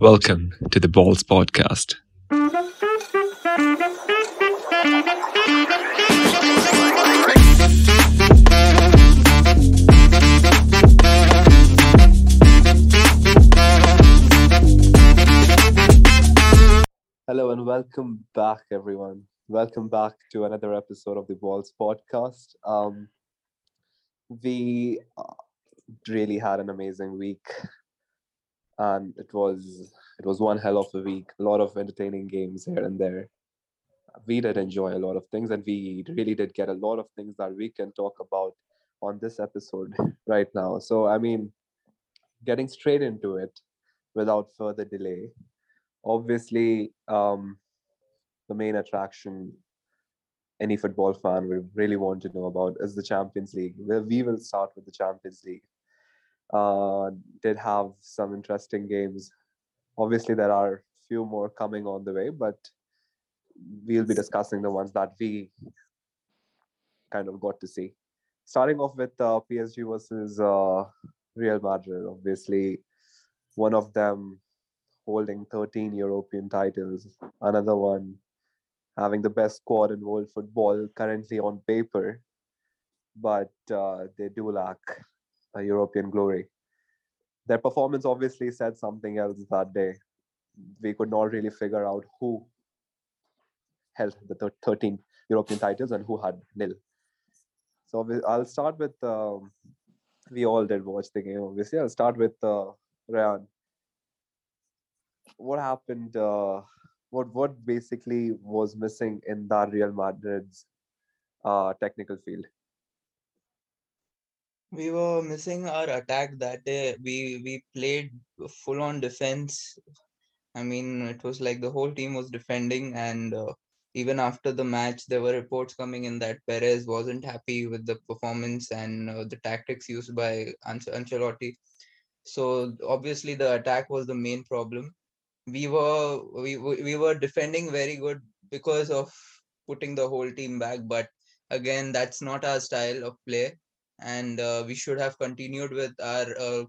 Welcome to the Balls Podcast. Hello and welcome back, everyone. Welcome back to another episode of the Balls podcast. Um, we uh, really had an amazing week, and it was it was one hell of a week. A lot of entertaining games here and there. We did enjoy a lot of things, and we really did get a lot of things that we can talk about on this episode right now. So, I mean, getting straight into it without further delay obviously um, the main attraction any football fan would really want to know about is the champions league well, we will start with the champions league uh, did have some interesting games. Obviously there are few more coming on the way but we'll be discussing the ones that we kind of got to see. Starting off with uh, psg versus uh, real madrid obviously. One of them holding 13 European titles, another one having the best squad in world football currently on paper, but uh, they do lack European glory. Their performance obviously said something else that day. We could not really figure out who held the 13 European titles and who had nil. So I'll start with. Um, we all did watch the game, obviously. I'll start with uh, Ryan what happened? Uh, what what basically was missing in that Real Madrid's uh, technical field? We were missing our attack that day. We we played full on defense. I mean, it was like the whole team was defending, and uh, even after the match, there were reports coming in that Perez wasn't happy with the performance and uh, the tactics used by Ancelotti. So obviously, the attack was the main problem we were we we were defending very good because of putting the whole team back but again that's not our style of play and uh, we should have continued with our uh,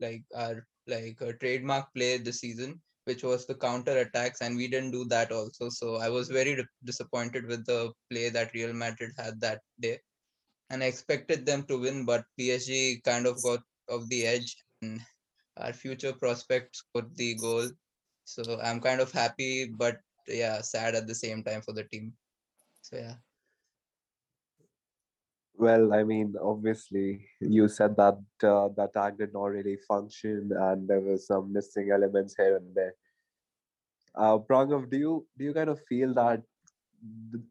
like our like a trademark play this season which was the counter attacks and we didn't do that also so i was very disappointed with the play that real madrid had that day and i expected them to win but psg kind of got off the edge and our future prospects got the goal so I'm kind of happy, but yeah, sad at the same time for the team. So yeah. Well, I mean, obviously, you said that uh, the tag did not really function, and there were some missing elements here and there. Uh, Pranav, do you do you kind of feel that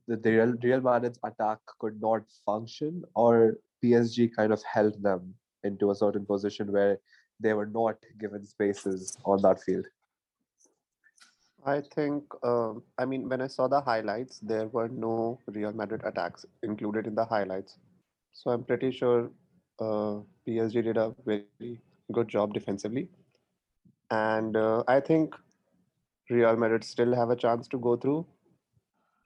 the, the Real Real Madrid's attack could not function, or PSG kind of held them into a certain position where they were not given spaces on that field? I think, uh, I mean, when I saw the highlights, there were no Real Madrid attacks included in the highlights. So I'm pretty sure uh, PSG did a very good job defensively. And uh, I think Real Madrid still have a chance to go through.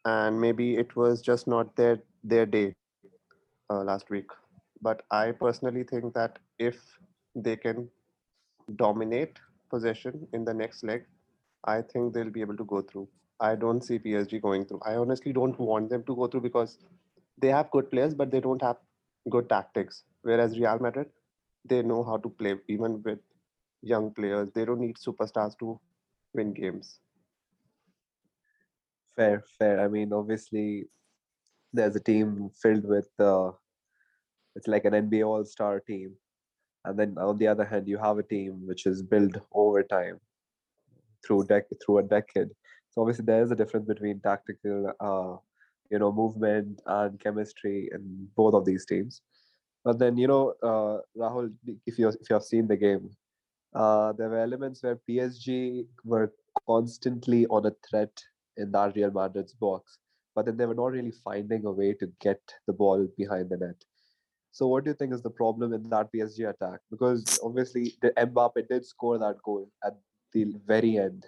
And maybe it was just not their, their day uh, last week. But I personally think that if they can dominate possession in the next leg, I think they'll be able to go through. I don't see PSG going through. I honestly don't want them to go through because they have good players, but they don't have good tactics. Whereas Real Madrid, they know how to play, even with young players. They don't need superstars to win games. Fair, fair. I mean, obviously, there's a team filled with uh, it's like an NBA All Star team, and then on the other hand, you have a team which is built over time through dec- through a decade. So obviously there is a difference between tactical, uh, you know, movement and chemistry in both of these teams. But then you know, uh, Rahul, if you if you have seen the game, uh, there were elements where PSG were constantly on a threat in that Real Madrid's box, but then they were not really finding a way to get the ball behind the net. So, what do you think is the problem in that PSG attack? Because obviously, the Mbappe did score that goal at the very end.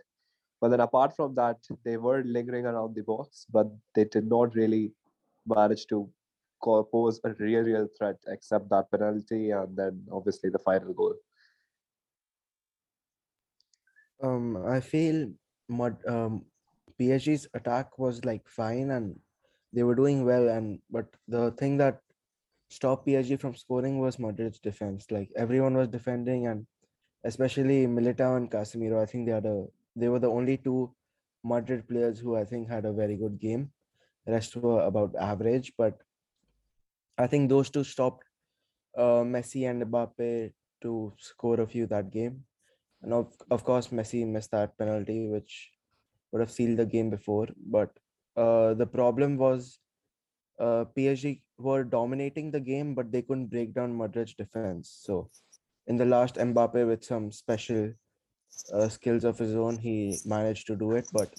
But then apart from that, they were lingering around the box, but they did not really manage to pose a real, real threat except that penalty and then obviously the final goal. Um, I feel Mud, um, PSG's attack was like fine and they were doing well. And but the thing that stopped PSG from scoring was Madrid's defense. Like everyone was defending, and especially Militao and Casemiro. I think they had a they were the only two Madrid players who I think had a very good game. The rest were about average, but I think those two stopped uh, Messi and Mbappe to score a few that game. And of, of course, Messi missed that penalty, which would have sealed the game before. But uh, the problem was uh, PSG were dominating the game, but they couldn't break down Madrid's defense. So in the last, Mbappe with some special uh, skills of his own, he managed to do it. But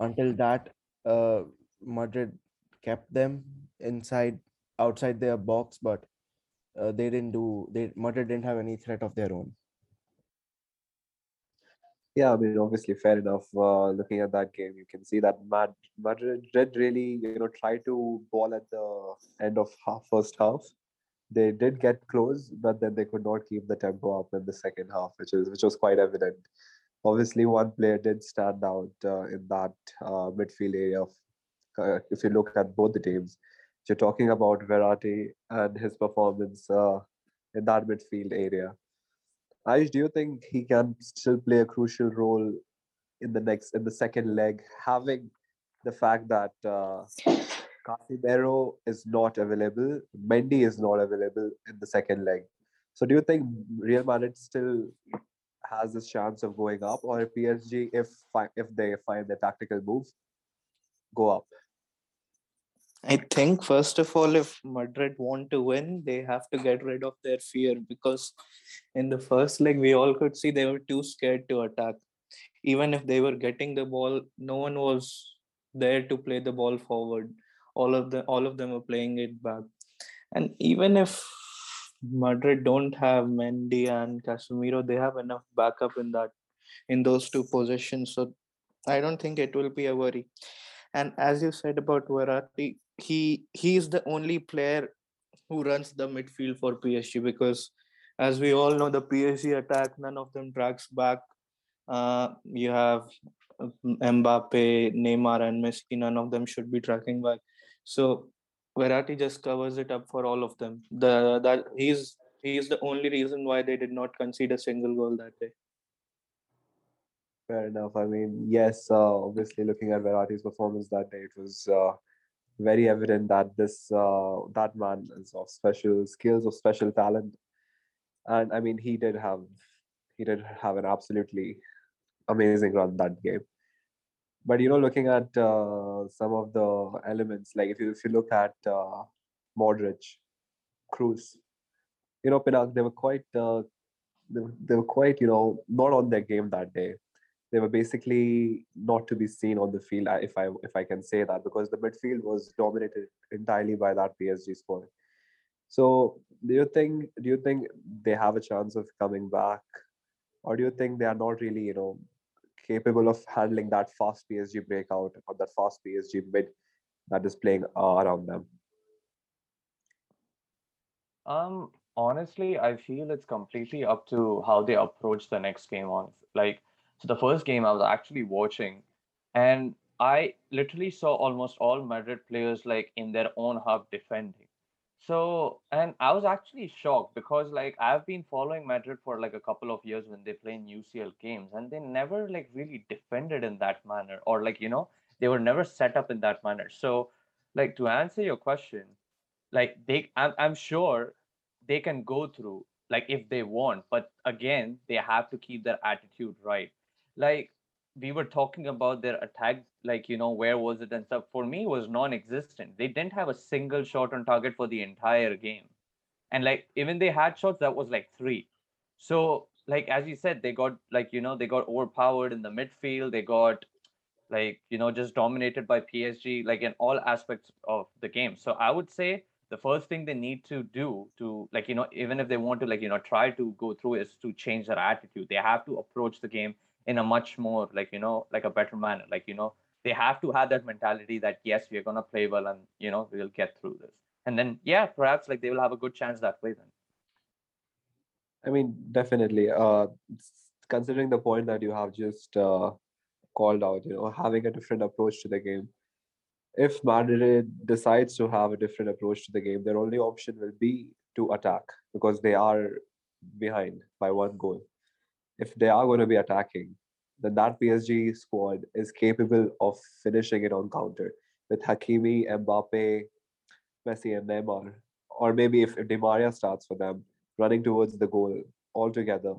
until that, uh, Madrid kept them inside, outside their box, but uh, they didn't do. They Madrid didn't have any threat of their own. Yeah, I mean, obviously, fair enough. Uh, looking at that game, you can see that Mad- Madrid really, you know, try to ball at the end of half, first half. They did get close, but then they could not keep the tempo up in the second half, which is which was quite evident. Obviously, one player did stand out uh, in that uh, midfield area. Of, uh, if you look at both the teams, you're talking about Verratti and his performance uh, in that midfield area. Ayush, do you think he can still play a crucial role in the next in the second leg, having the fact that Casemiro is not available, Mendy is not available in the second leg. So, do you think Real Madrid still has this chance of going up, or PSG, if if they find the tactical move, go up? I think first of all, if Madrid want to win, they have to get rid of their fear because in the first leg we all could see they were too scared to attack. Even if they were getting the ball, no one was there to play the ball forward. All of the all of them are playing it back. And even if Madrid don't have Mendy and Casemiro, they have enough backup in that in those two positions. So I don't think it will be a worry. And as you said about Verratti, he he is the only player who runs the midfield for PSG because as we all know the PSG attack none of them tracks back uh, you have Mbappe, Neymar and Messi none of them should be tracking back so Verratti just covers it up for all of them the that he's he is the only reason why they did not concede a single goal that day Fair enough. I mean, yes, uh, obviously, looking at Verratti's performance that day, it was uh, very evident that this uh, that man is of special skills, of special talent, and I mean, he did have he did have an absolutely amazing run that game. But you know, looking at uh, some of the elements, like if you if you look at uh, Modric, Kroos, you know, Pinak, they were quite uh, they, were- they were quite you know not on their game that day. They were basically not to be seen on the field if i if i can say that because the midfield was dominated entirely by that psg squad. So do you think do you think they have a chance of coming back? Or do you think they are not really you know capable of handling that fast psg breakout or that fast psg mid that is playing uh, around them Um, honestly, I feel it's completely up to how they approach the next game on. Like, so the first game I was actually watching, and I literally saw almost all Madrid players like in their own hub defending. So, and I was actually shocked because like I've been following Madrid for like a couple of years when they play in UCL games, and they never like really defended in that manner, or like you know they were never set up in that manner. So, like to answer your question like they I'm, I'm sure they can go through like if they want but again they have to keep their attitude right like we were talking about their attack like you know where was it and stuff for me was non-existent they didn't have a single shot on target for the entire game and like even they had shots that was like three so like as you said they got like you know they got overpowered in the midfield they got like you know just dominated by PSG like in all aspects of the game. So I would say the first thing they need to do to like you know even if they want to like you know try to go through is to change their attitude. They have to approach the game in a much more like you know like a better manner. Like you know they have to have that mentality that yes we are gonna play well and you know we'll get through this. And then yeah perhaps like they will have a good chance that way then. I mean, definitely. Uh, considering the point that you have just uh, called out, you know, having a different approach to the game. If Madrid decides to have a different approach to the game, their only option will be to attack because they are behind by one goal. If they are going to be attacking, then that PSG squad is capable of finishing it on counter with Hakimi, Mbappe, Messi, and Neymar. Or maybe if, if Di Maria starts for them, running towards the goal altogether.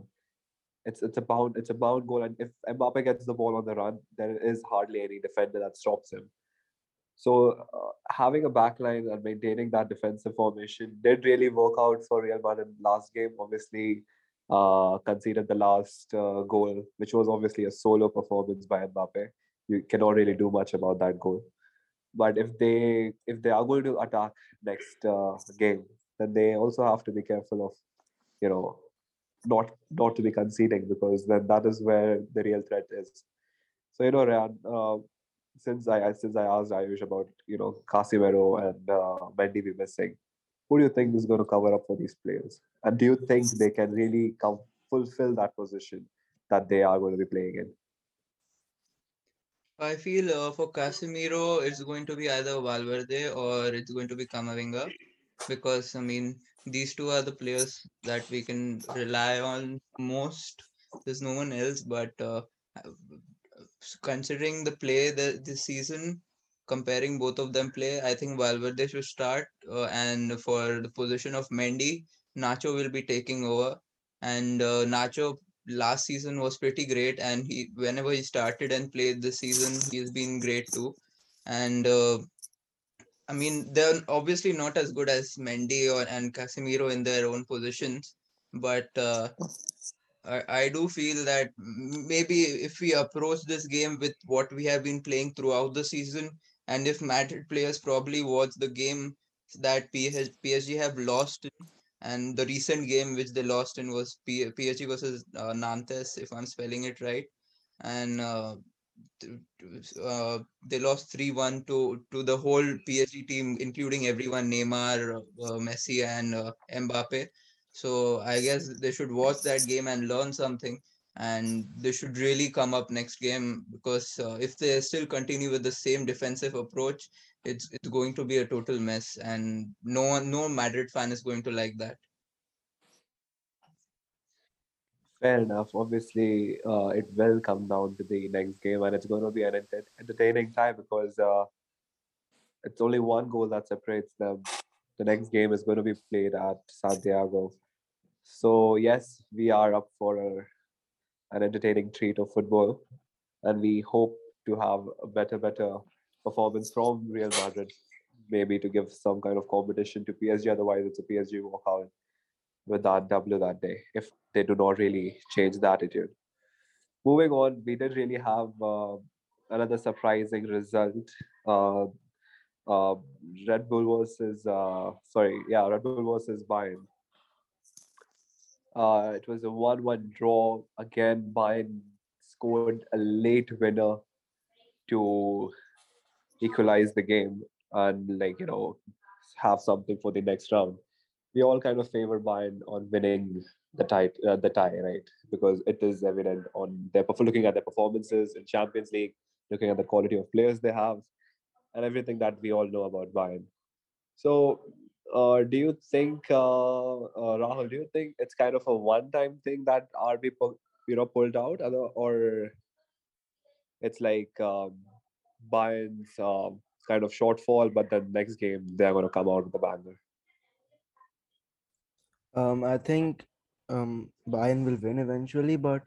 It's it's a bound it's a bound goal, and if Mbappe gets the ball on the run, there is hardly any defender that stops him. So uh, having a backline and maintaining that defensive formation did really work out for Real Madrid last game. Obviously, uh, conceded the last uh, goal, which was obviously a solo performance by Mbappe. You cannot really do much about that goal. But if they if they are going to attack next uh, game, then they also have to be careful of, you know, not not to be conceding because then that is where the real threat is. So you know, Ryan, uh, since I since I asked Ayush about you know Casemiro and uh, Mendy be missing, who do you think is going to cover up for these players? And do you think they can really come fulfill that position that they are going to be playing in? I feel uh, for Casemiro, it's going to be either Valverde or it's going to be Camavinga because I mean these two are the players that we can rely on most. There's no one else, but uh, considering the play the, this season, comparing both of them play, I think Valverde should start. Uh, and for the position of Mendy, Nacho will be taking over. And uh, Nacho last season was pretty great, and he whenever he started and played this season, he's been great too. And uh, I mean, they're obviously not as good as Mendy or and Casemiro in their own positions, but uh, I, I do feel that maybe if we approach this game with what we have been playing throughout the season, and if Madrid players probably watch the game that PSG have lost and the recent game which they lost in was PSG versus uh, Nantes, if I'm spelling it right, and uh, uh, they lost 3-1 to to the whole PSG team, including everyone, Neymar, uh, Messi, and uh, Mbappe. So I guess they should watch that game and learn something, and they should really come up next game because uh, if they still continue with the same defensive approach, it's it's going to be a total mess, and no one, no Madrid fan is going to like that. Fair enough. Obviously, uh, it will come down to the next game, and it's going to be an entertaining time because uh, it's only one goal that separates them. The next game is going to be played at Santiago. So yes, we are up for a, an entertaining treat of football, and we hope to have a better, better performance from Real Madrid, maybe to give some kind of competition to PSG. Otherwise, it's a PSG walkout with that W that day if they do not really change the attitude. Moving on, we did really have uh, another surprising result. Uh, uh, Red Bull versus uh, sorry, yeah, Red Bull versus Bayern. Uh, it was a one-one draw. Again, Bayern scored a late winner to equalize the game and like you know have something for the next round we all kind of favor Bayern on winning the tie, uh, the tie, right? Because it is evident on their looking at their performances in Champions League, looking at the quality of players they have, and everything that we all know about Bayern. So, uh, do you think, uh, uh, Rahul? Do you think it's kind of a one-time thing that RB, you know, pulled out, or it's like um, Bayern's um, kind of shortfall, but the next game they're going to come out with a banger? Um, I think um, Bayern will win eventually, but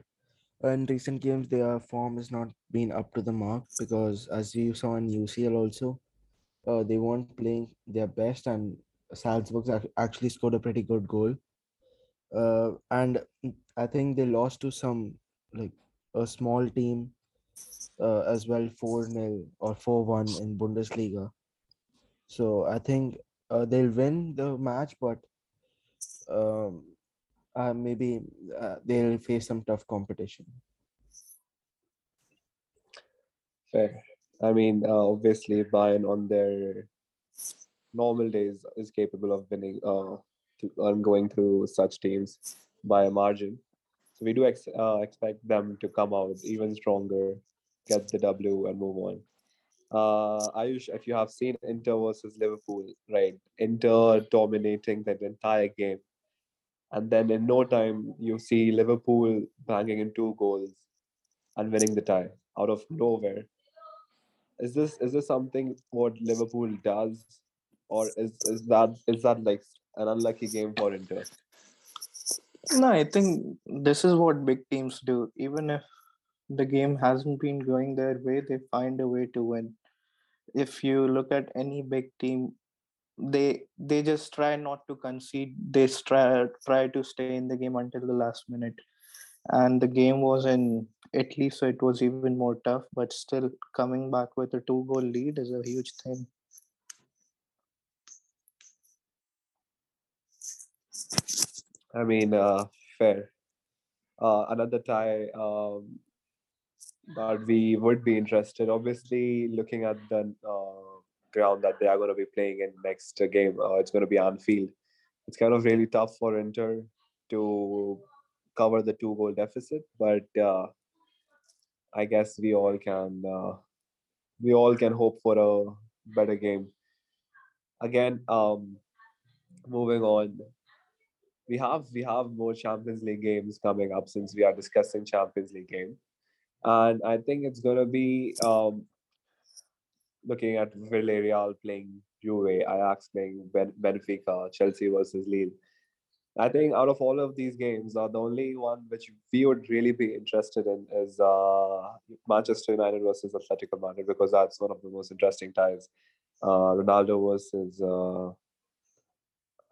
in recent games, their form has not been up to the mark because, as you saw in UCL also, uh, they weren't playing their best, and Salzburg actually scored a pretty good goal. Uh, and I think they lost to some like a small team uh, as well, 4 0 or 4 1 in Bundesliga. So I think uh, they'll win the match, but um, uh, maybe uh, they'll face some tough competition. Fair. I mean, obviously, Bayern on their normal days is capable of winning, uh, and going through such teams by a margin. So we do ex- uh, expect them to come out even stronger, get the W, and move on. Uh, Ayush, if you have seen Inter versus Liverpool, right? Inter dominating that entire game. And then in no time, you see Liverpool banging in two goals and winning the tie out of nowhere. Is this is this something what Liverpool does, or is is that is that like an unlucky game for Inter? No, I think this is what big teams do. Even if the game hasn't been going their way, they find a way to win. If you look at any big team, they they just try not to concede. They try try to stay in the game until the last minute. And the game was in Italy, so it was even more tough. But still, coming back with a two goal lead is a huge thing. I mean, uh, fair. Uh, another tie um, that we would be interested. Obviously, looking at the uh, ground that they are going to be playing in next game, uh, it's going to be Anfield. It's kind of really tough for Inter to cover the two goal deficit, but uh, I guess we all can uh, we all can hope for a better game. Again, um, moving on, we have we have more Champions League games coming up since we are discussing Champions League game, and I think it's gonna be um, looking at Villarreal playing Juve, Ajax playing ben- Benfica, Chelsea versus Lille. I think out of all of these games, uh, the only one which we would really be interested in is uh, Manchester United versus Atletico Madrid because that's one of the most interesting ties. Uh, Ronaldo versus uh,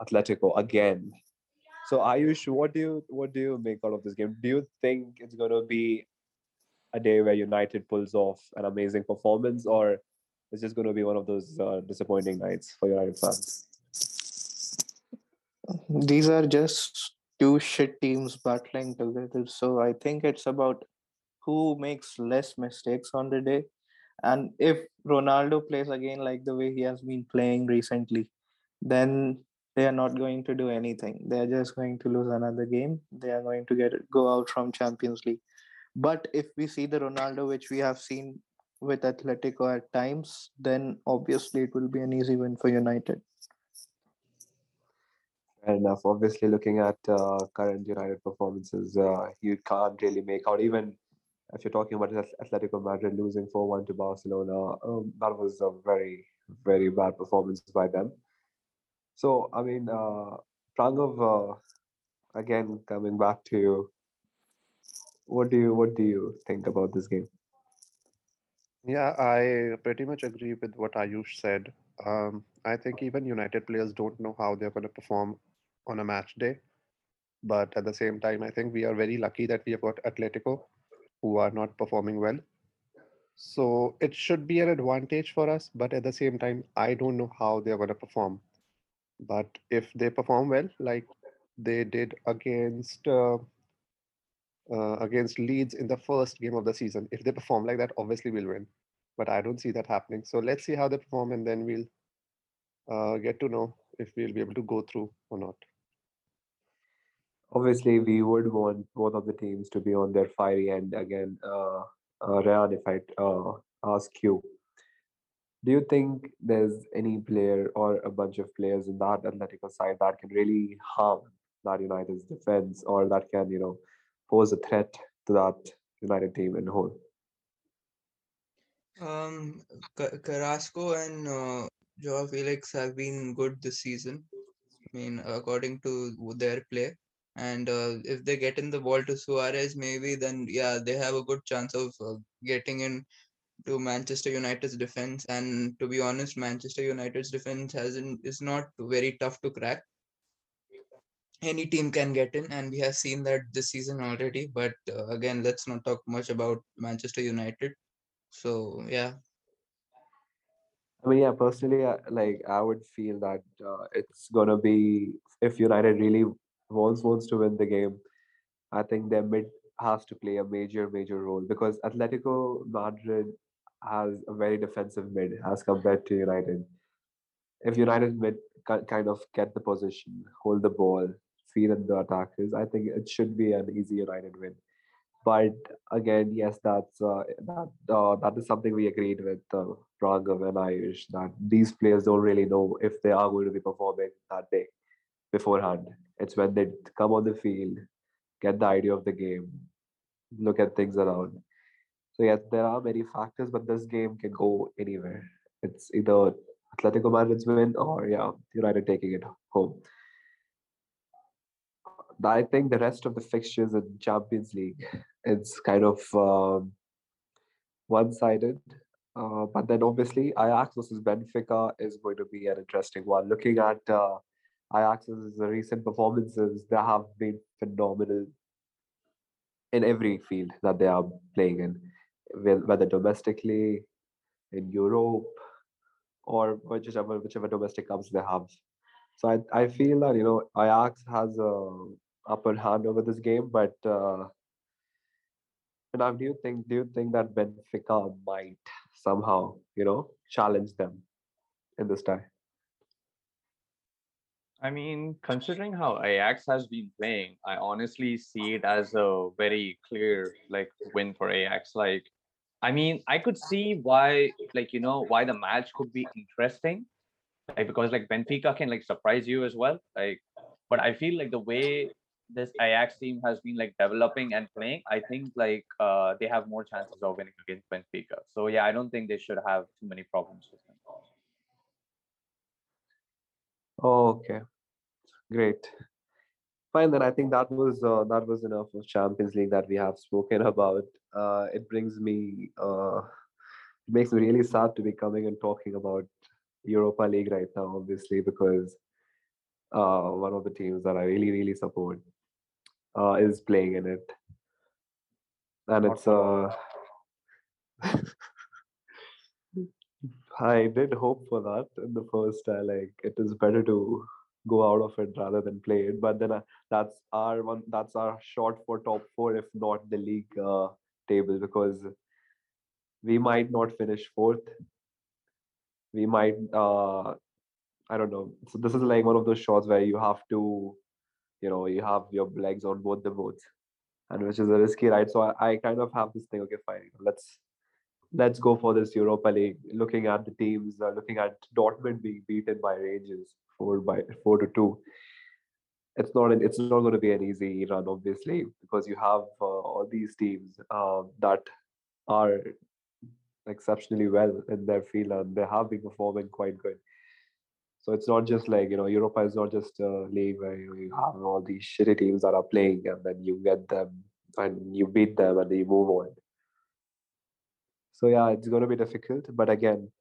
Atletico again. So Ayush, what do you what do you make out of this game? Do you think it's going to be a day where United pulls off an amazing performance, or it's just going to be one of those uh, disappointing nights for United fans? These are just two shit teams battling together. So I think it's about who makes less mistakes on the day. And if Ronaldo plays again like the way he has been playing recently, then they are not going to do anything. They are just going to lose another game. They are going to get go out from Champions League. But if we see the Ronaldo which we have seen with Atletico at times, then obviously it will be an easy win for United. Fair enough. Obviously, looking at uh, current United performances, uh, you can't really make out. Even if you're talking about Atletico Madrid losing 4 1 to Barcelona, um, that was a very, very bad performance by them. So, I mean, uh, Pranav, uh, again, coming back to you, what do you what do you think about this game? Yeah, I pretty much agree with what Ayush said. Um, I think even United players don't know how they're going to perform on a match day. But at the same time, I think we are very lucky that we have got Atletico, who are not performing well. So it should be an advantage for us. But at the same time, I don't know how they're going to perform. But if they perform well, like they did against uh, uh, against Leeds in the first game of the season, if they perform like that, obviously we'll win. But I don't see that happening. So let's see how they perform, and then we'll uh, get to know if we'll be able to go through or not. Obviously, we would want both of the teams to be on their fiery end again. Uh, uh, Ryan, if I uh, ask you, do you think there's any player or a bunch of players in that Atletico side that can really harm that United's defense or that can, you know, pose a threat to that United team in whole? Um, Carrasco and uh, Joao Felix have been good this season. I mean, according to their play. And uh, if they get in the ball to Suarez, maybe then yeah, they have a good chance of uh, getting in to Manchester United's defense. And to be honest, Manchester United's defense hasn't is not very tough to crack. Any team can get in, and we have seen that this season already. But uh, again, let's not talk much about Manchester United. So yeah, I mean, yeah, personally, I, like I would feel that uh, it's gonna be if United really wants wants to win the game, I think their mid has to play a major major role because Atletico Madrid has a very defensive mid as compared to United. If United mid kind of get the position, hold the ball, feed in the attack is. I think it should be an easy United win. But again, yes, that's uh, that uh, that is something we agreed with uh, Raghav and Ayush that these players don't really know if they are going to be performing that day beforehand. It's when they come on the field, get the idea of the game, look at things around. So yes, there are many factors, but this game can go anywhere. It's either Atletico Madrid's win or yeah, United taking it home. I think the rest of the fixtures in Champions League it's kind of um, one-sided. Uh, but then obviously Ajax versus Benfica is going to be an interesting one. Looking at uh, Ajax's recent performances, they have been phenomenal in every field that they are playing in, whether domestically, in Europe, or whichever whichever domestic cups they have. So I, I feel that you know Ajax has a upper hand over this game, but uh, now do you think do you think that Benfica might somehow you know challenge them in this tie? I mean, considering how Ajax has been playing, I honestly see it as a very clear like win for Ajax. Like, I mean, I could see why, like, you know, why the match could be interesting, like because like Benfica can like surprise you as well. Like, but I feel like the way this Ajax team has been like developing and playing, I think like uh, they have more chances of winning against Benfica. So yeah, I don't think they should have too many problems with them. okay, great. Fine, then I think that was uh, that was enough of Champions League that we have spoken about. Uh, it brings me, uh, it makes me really sad to be coming and talking about Europa League right now, obviously, because uh, one of the teams that I really, really support uh, is playing in it, and it's uh, I did hope for that in the first. Uh, like it is better to go out of it rather than play it. But then uh, that's our one. That's our shot for top four, if not the league uh, table, because we might not finish fourth. We might. Uh, I don't know. So this is like one of those shots where you have to you know you have your legs on both the boats and which is a risky ride so i, I kind of have this thing okay fine let's let's go for this europa league looking at the teams uh, looking at dortmund being beaten by rangers four by four to two it's not an, it's not going to be an easy run obviously because you have uh, all these teams uh, that are exceptionally well in their field and they have been performing quite good so it's not just like you know Europa is not just a league where you, you have all these shitty teams that are playing and then you get them and you beat them and you move on. So yeah, it's going to be difficult. But again,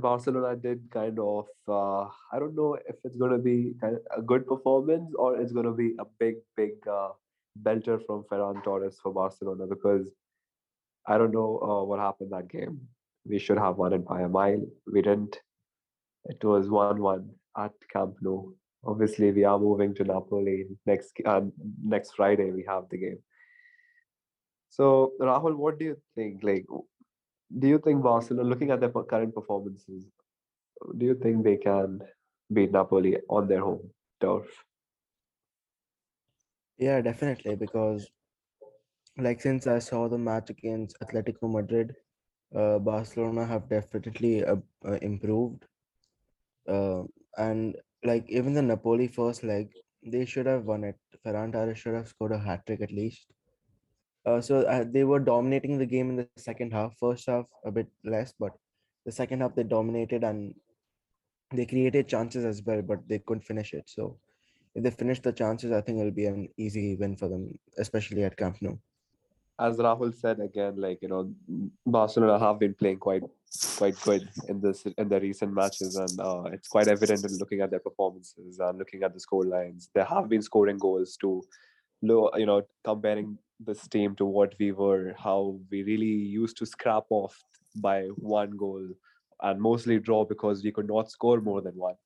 Barcelona did kind of uh, I don't know if it's going to be a good performance or it's going to be a big big uh, belter from Ferran Torres for Barcelona because I don't know uh, what happened that game. We should have won it by a mile. We didn't it was 1 1 at Camp Nou. Obviously, we are moving to Napoli next uh, next Friday. We have the game. So, Rahul, what do you think? Like, do you think Barcelona, looking at their current performances, do you think they can beat Napoli on their home turf? Yeah, definitely. Because, like, since I saw the match against Atletico Madrid, uh, Barcelona have definitely uh, uh, improved uh, and like even the Napoli first leg, they should have won it. Ferran Torres should have scored a hat trick at least. Uh, so uh, they were dominating the game in the second half. First half a bit less, but the second half they dominated and they created chances as well, but they couldn't finish it. So if they finish the chances, I think it'll be an easy win for them, especially at Camp Nou as Rahul said again, like you know, Barcelona have been playing quite quite good in this in the recent matches, and uh, it's quite evident in looking at their performances and looking at the score lines. They have been scoring goals to, low, you know, comparing this team to what we were, how we really used to scrap off by one goal and mostly draw because we could not score more than one.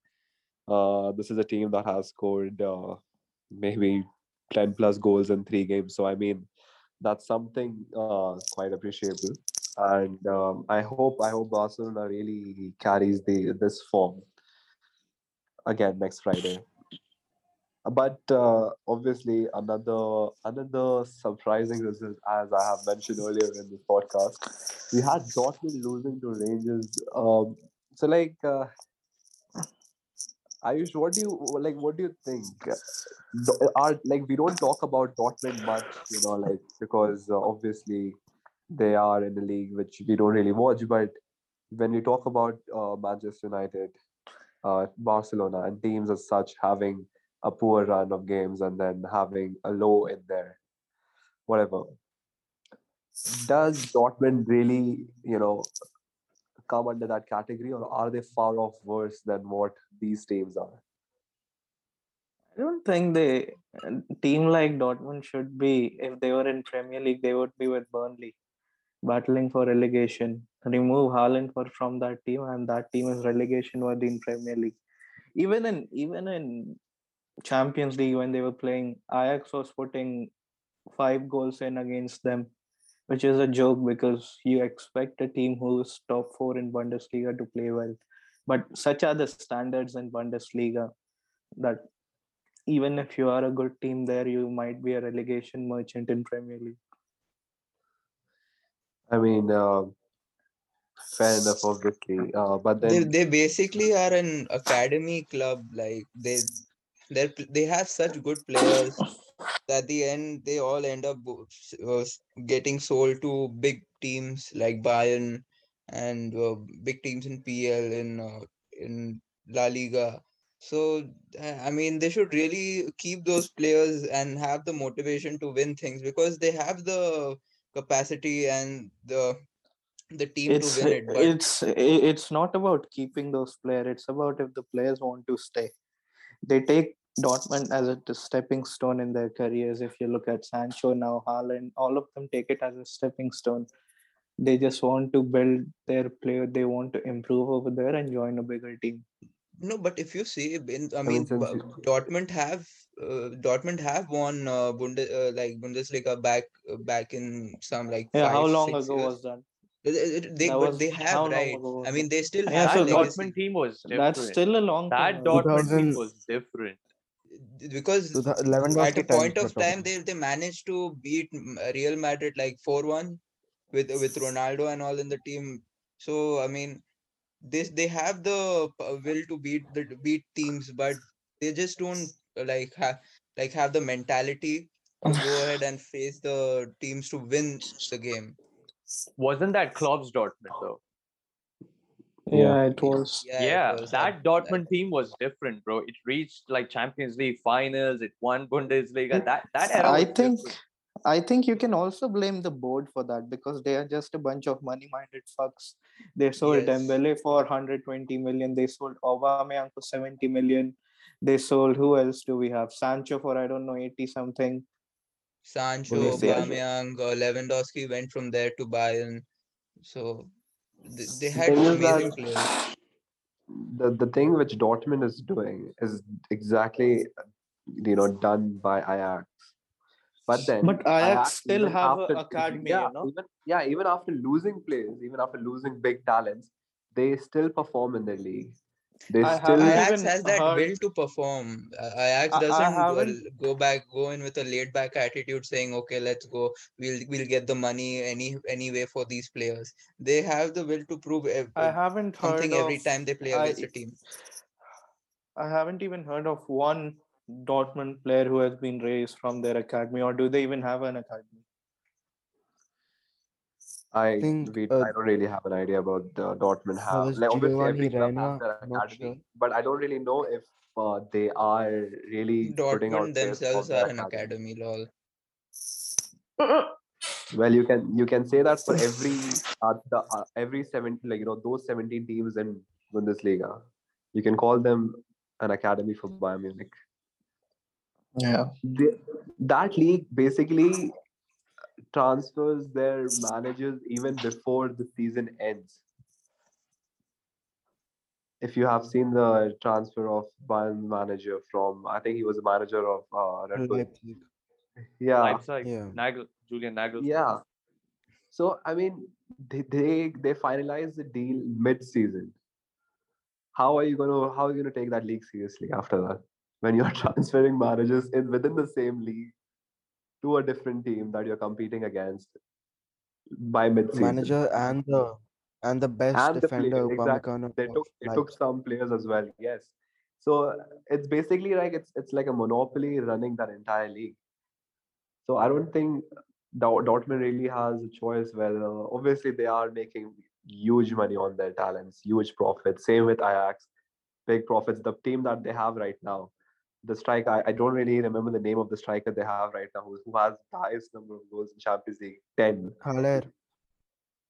Uh, this is a team that has scored uh, maybe 10 plus goals in three games. So, I mean, that's something uh, quite appreciable. And um, I hope I hope Barcelona really carries the this form again next Friday. But uh, obviously another another surprising result, as I have mentioned earlier in this podcast, we had Dortmund losing to Rangers. Um, so like, uh, Ayush, what do you like? What do you think? Are like we don't talk about Dortmund much, you know, like because uh, obviously they are in the league which we don't really watch. But when we talk about uh, Manchester United, uh, Barcelona, and teams as such having a poor run of games and then having a low in there, whatever. Does Dortmund really, you know, come under that category, or are they far off worse than what these teams are? I don't think they team like Dortmund should be if they were in Premier League, they would be with Burnley, battling for relegation. Remove Haaland for from that team, and that team is relegation worthy in Premier League. Even in even in Champions League when they were playing, Ajax was putting five goals in against them, which is a joke because you expect a team who's top four in Bundesliga to play well. But such are the standards in Bundesliga that even if you are a good team there, you might be a relegation merchant in Premier League. I mean, uh, fair enough, obviously. Uh, but they then, they basically are an academy club like they they they have such good players that at the end they all end up uh, getting sold to big teams like Bayern and uh, big teams in PL in uh, in La Liga so I mean they should really keep those players and have the motivation to win things because they have the capacity and the the team to win it but it's it's not about keeping those players. It's about if the players want to stay. They take Dortmund as a stepping stone in their careers. If you look at Sancho now, Haaland, all of them take it as a stepping stone. They just want to build their player. They want to improve over there and join a bigger team. No, but if you see, in, I mean, mean, since Bu- you, Dortmund have uh, Dortmund have won uh, Bunde, uh, like Bundesliga back uh, back in some like Yeah, how five long six ago years. was that? They That but was they have right. ago I mean, they still Yeah, have so a That Dort- legacy Dortmund team was different. that's still a long that time ago. Dortmund team was different. because To at a point of time they they managed to beat mm, Real Madrid like four one with with Ronaldo and all in the team. So I mean, this they have the will to beat the beat teams, but they just don't like have like have the mentality to go ahead and face the teams to win the game. Wasn't that Klopp's Dortmund though? yeah. Yeah, it was. Yeah, it was that that, Dortmund team was different, bro. It reached like Champions League finals. It won Bundesliga. That that era I think different. I think you can also blame the board for that because they are just a bunch of money-minded fucks. They sold yes. Dembele for 120 million. They sold Aubameyang for 70 million. They sold who else do we have? Sancho for I don't know 80 something. Sancho, Bundesliga. Aubameyang, uh, Lewandowski went from there to Bayern. So th- they had thing amazing that players. the, the thing which Dortmund is doing is exactly, you know, done by Ajax. But then But Ajax Ajax, still have after academy, yeah, you know. even yeah, even after losing players, even after losing big talents, they still perform in the league. They I still Ajax has that heard. will to perform. Uh, Ajax I, I doesn't go, go back, go in with a laid back attitude, saying, "Okay, let's go. We'll we'll get the money any anyway for these players." They have the will to prove ev- I uh, haven't heard something every of. time they play I against a team. I haven't even heard of one Dortmund player who has been raised from their academy, or do they even have an academy? I think we uh, I don't really have an idea about the Dortmund have like obviously every Giovanni club has Reyna, their academy, sure. but I don't really know if uh, they are really putting out Dortmund themselves are an academy. academy, lol. Well, you can you can say that for every uh, the uh, every seven like you know those seventeen teams in Bundesliga, you can call them an academy for Bayern Munich. Yeah. The, that league basically transfers their managers even before the season ends. If you have seen the transfer of Bayern manager from, I think he was a manager of uh, Red Bull. Leipzig. Yeah, Leipzig, Yeah. Nagel, Julian Nagelsmann. yeah. So I mean, they they, they finalized the deal mid-season. How are you gonna how are you gonna take that league seriously after that? when you're transferring managers in within the same league to a different team that you're competing against by mid-season. Manager and the and the best And defender player, exactly. They of took they took some players as well. Yes. So it's basically like it's it's like a monopoly running that entire league. So I don't think Dor- Dortmund really has a choice. Whether obviously they are making huge money on their talents, huge profits. Same with Ajax, big profits. The team that they have right now, the striker I, I don't really remember the name of the striker they have right now, who, who has the highest number of goals in Champions League, ten. Haller.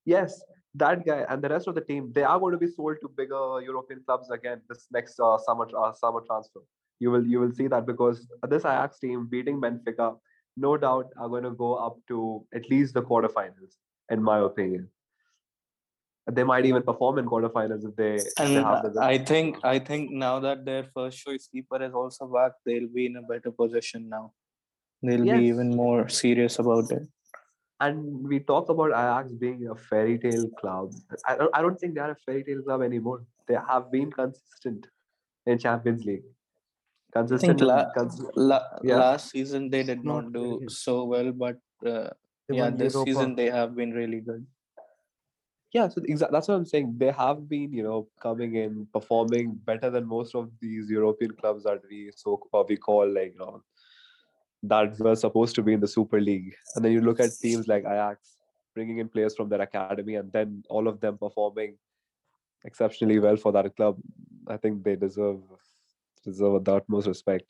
Yes, that guy and the rest of the team, they are going to be sold to bigger European clubs again this next uh, summer uh, summer transfer. You will you will see that because this Ajax team beating Benfica, no doubt, are going to go up to at least the quarterfinals, in my opinion. They might even perform in quarterfinals if they, if they And have the I think I think now that their first choice keeper is also back, they'll be in a better position now. They'll Yes. be even more serious about it. and we talk about Ajax being a fairy tale club. I don't, I don't think they are a fairy tale club anymore. They have been consistent in Champions League. Consistent. la- la- Yeah. last season they did Not not do so well, but uh, yeah, this Europa. season they have been really good. Yeah, so exa- that's what I'm saying. They have been, you know, coming in, performing better than most of these European clubs that we so uh, we call like you know that were supposed to be in the Super League. And then you look at teams like Ajax bringing in players from their academy, and then all of them performing exceptionally well for that club. I think they deserve deserve the utmost respect.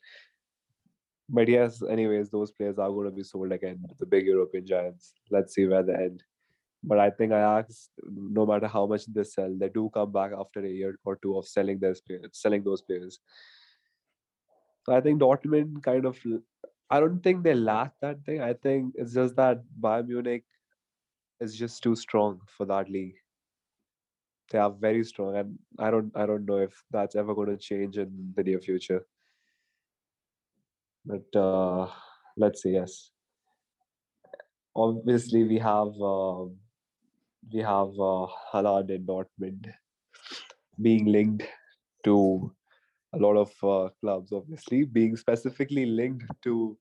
But yes, anyways, those players are going to be sold again the big European giants. Let's see where they end. But I think Ajax, no matter how much they sell, they do come back after a year or two of selling their selling those players. So I think Dortmund kind of, I don't think they lack that thing. I think it's just that Bayern Munich is just too strong for that league. They are very strong, and I don't, I don't know if that's ever going to change in the near future. But uh, let's see. Yes, obviously we have um we have uh, Haaland in Dortmund being linked to a lot of uh, clubs. Obviously, being specifically linked to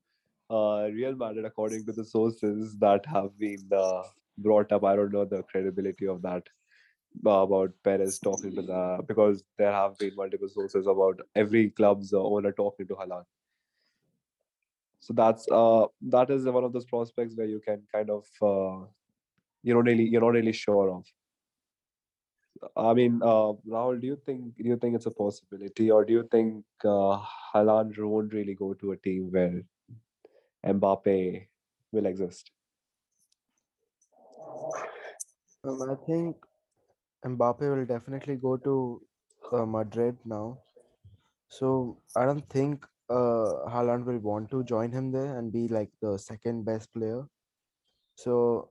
uh, Real Madrid, according to the sources that have been uh, brought up. I don't know the credibility of that uh, about Perez talking to the because there have been multiple sources about every club's uh, owner talking to Haaland. So that's uh that is one of those prospects where you can kind of uh, you don't really you're not really sure of. I mean, uh, do you think do you think it's a possibility, or do you think uh, won't really go to a team where Mbappe will exist? Um, I think Mbappe will definitely go to uh, Madrid now. So I don't think uh, Haaland will want to join him there and be like the second best player. So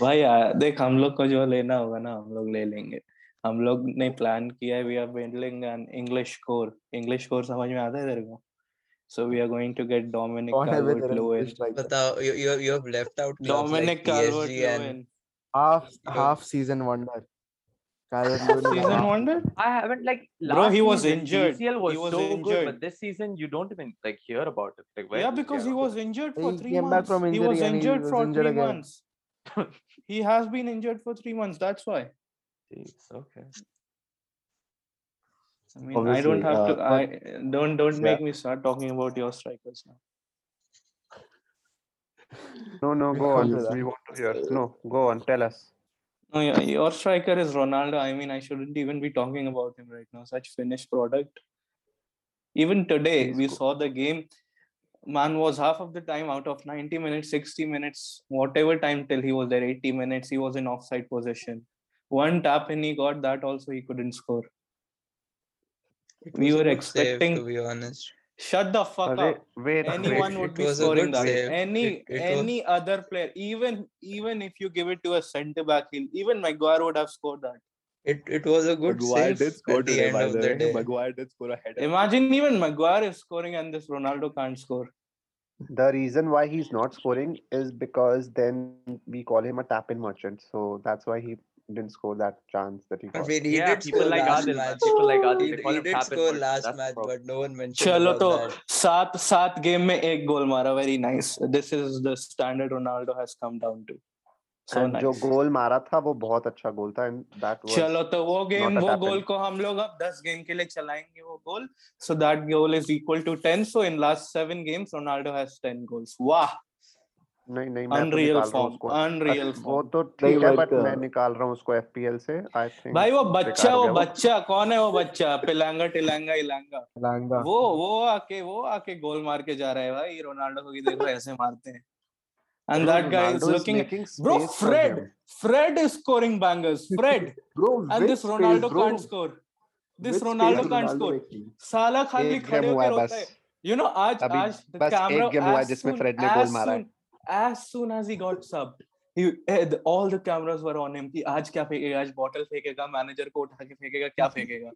भाई आ, देख हम लोग को जो लेना होगा ना हम लोग ले लेंगे हम लोग ने प्लान किया है we are building an English core English core समझ में आता है तेरे को so we are going to get Dominic कौन है वे कैल्वर्ट तेरा लुइन English striker? बताओ you you you have left out clubs Dominic like Calvert PSG and Lewin half you know, half season wonder Calvert Lewin is a season half- wonder I haven't like Bro, last he was season, injured. DCL was, He was so good, injured. but this season you don't even like hear about it. Like where Yeah, is because he Thiago? was injured for He three came back months. from he was injury and he injured was for injured three again. months. he has been injured for three months. That's why. Jeez, okay. I mean, I don't have uh, to. I don't don't yeah. make me start talking about your strikers now. no no go on we want to hear no go on tell us No, yeah, your striker is Ronaldo. I mean, I shouldn't even be talking about him right now. Such finished product. Even today, He's we go- saw the game. Man was half of the time out of 90 minutes, 60 minutes, whatever time till he was there, 80 minutes, he was in offside position. One tap and he got that also, he couldn't score. we were good save, expecting- to be honest. Shut the fuck Arre, up. wait, Anyone wait. would be scoring that. save. Any It- it was- any other player, even even if you give it to a centre back, he'll, even Maguire would have scored that. It it was a good Maguire save did score at the end of the the day. Maguire did score a header. Imagine even Maguire is scoring and this Ronaldo can't score The reason why he's not scoring is because then we call him a tap-in merchant. So that's why he didn't score that chance that he I got. mean, he Yeah, did people score like last Adil, man. match. People like He, Adil, they call he him did tap and score merchant. last That's the match, problem. but no one mentioned चलो about तो that. सात सात game में एक गोल मारा very nice. This is the standard Ronaldo has come down to. So and जो गोल मारा था वो बहुत अच्छा गोल था and that was चलो तो वो गेम वो गोल को हम लोग अब 10 गेम के लिए चलाएँगे वो गोल so that goal is equal to 10 so in last 7 games Ronaldo has 10 goals. वाह! नहीं नहीं मैं unreal निकाल रहा form उसको। unreal वो तो ठीक है बट मैं uh, निकाल रहा हूँ उसको एफपीएल से। आई थिंक भाई वो बच्चा वो बच्चा कौन है वो बच्चा? पिलांगा टिलांगा इलांगा। Langa. वो वो आके वो आके गोल मार के जा रहा है भाई रोनाल्डो को भी देखो ऐसे मारते हैं। And Bro, that guy Ronaldo is looking making bro Fred. Fred is scoring bangers Fred Bro, and this Ronaldo bro? can't score this Ronaldo can't Ronaldo score making? साला खाली एक खड़े गेम हुआ होके है रोता है you know आज अभी आज the camera एक गेम हुआ है जिसमें फ्रेड ने गोल as मारा soon as soon as he got subbed he eh, all the cameras were on him कि आज क्या फेंकेगा आज बॉटल फेंकेगा मैनेजर को उठा के फेंकेगा क्या फेंकेगा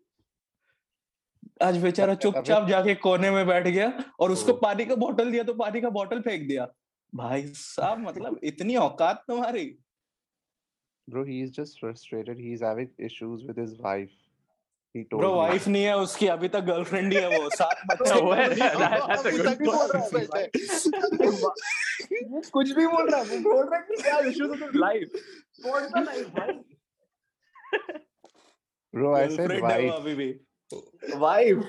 आज बेचारा चुपचाप जाके कोने में बैठ गया और उसको पानी का बोतल दिया तो पानी का बोतल फेंक दिया भाई साहब मतलब इतनी औकात तुम्हारी Bro, he's just frustrated. He's having issues with his wife. He told bro me. Wife नहीं है उसकी अभी तक गर्लफ्रेंड ही है वो सात बच्चे Oh, हैं। that- that's a good point. कुछ भी बोल रहा है वो बोल रहा है कि क्या इश्यूज़ विद लाइफ कौन सा लाइफ भाई Bro, I said wife. अभी भी वाइफ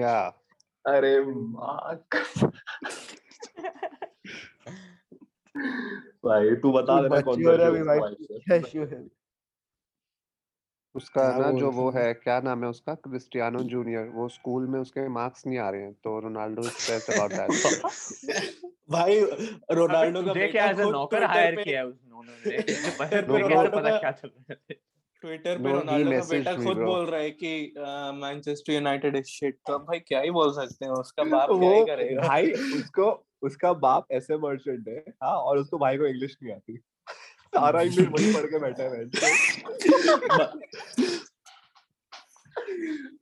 Yeah. अरे माँ भाई तू बता देना कौन सा है अभी भाई। क्या है? उसका ना जो वो है? क्या नाम है उसका? Cristiano junior. वो स्कूल में उसके मार्क्स नहीं आ रहे हैं तो रोनाल्डो स्ट्रेस अबाउट दैट भाई रोनाल्डो का बेटा क्या एज नौकर हायर किया है उन्होंने। ट्विटर पे रोनाल्डो पता क्या चल रहा है। ट्विटर पे रोनाल्डो का बेटा खुद बोल रहा है कि मैनचेस्टर यूनाइटेड इज़ शिट तो भाई क्या ही बोल सकते हैं उसका बाप क्या ही करेगा? भाई उसको उसका बाप ऐसे मर्चेंट है हाँ और उसको भाई को इंग्लिश नहीं आती। सारा इंग्लिश वही पढ़ के बैठा है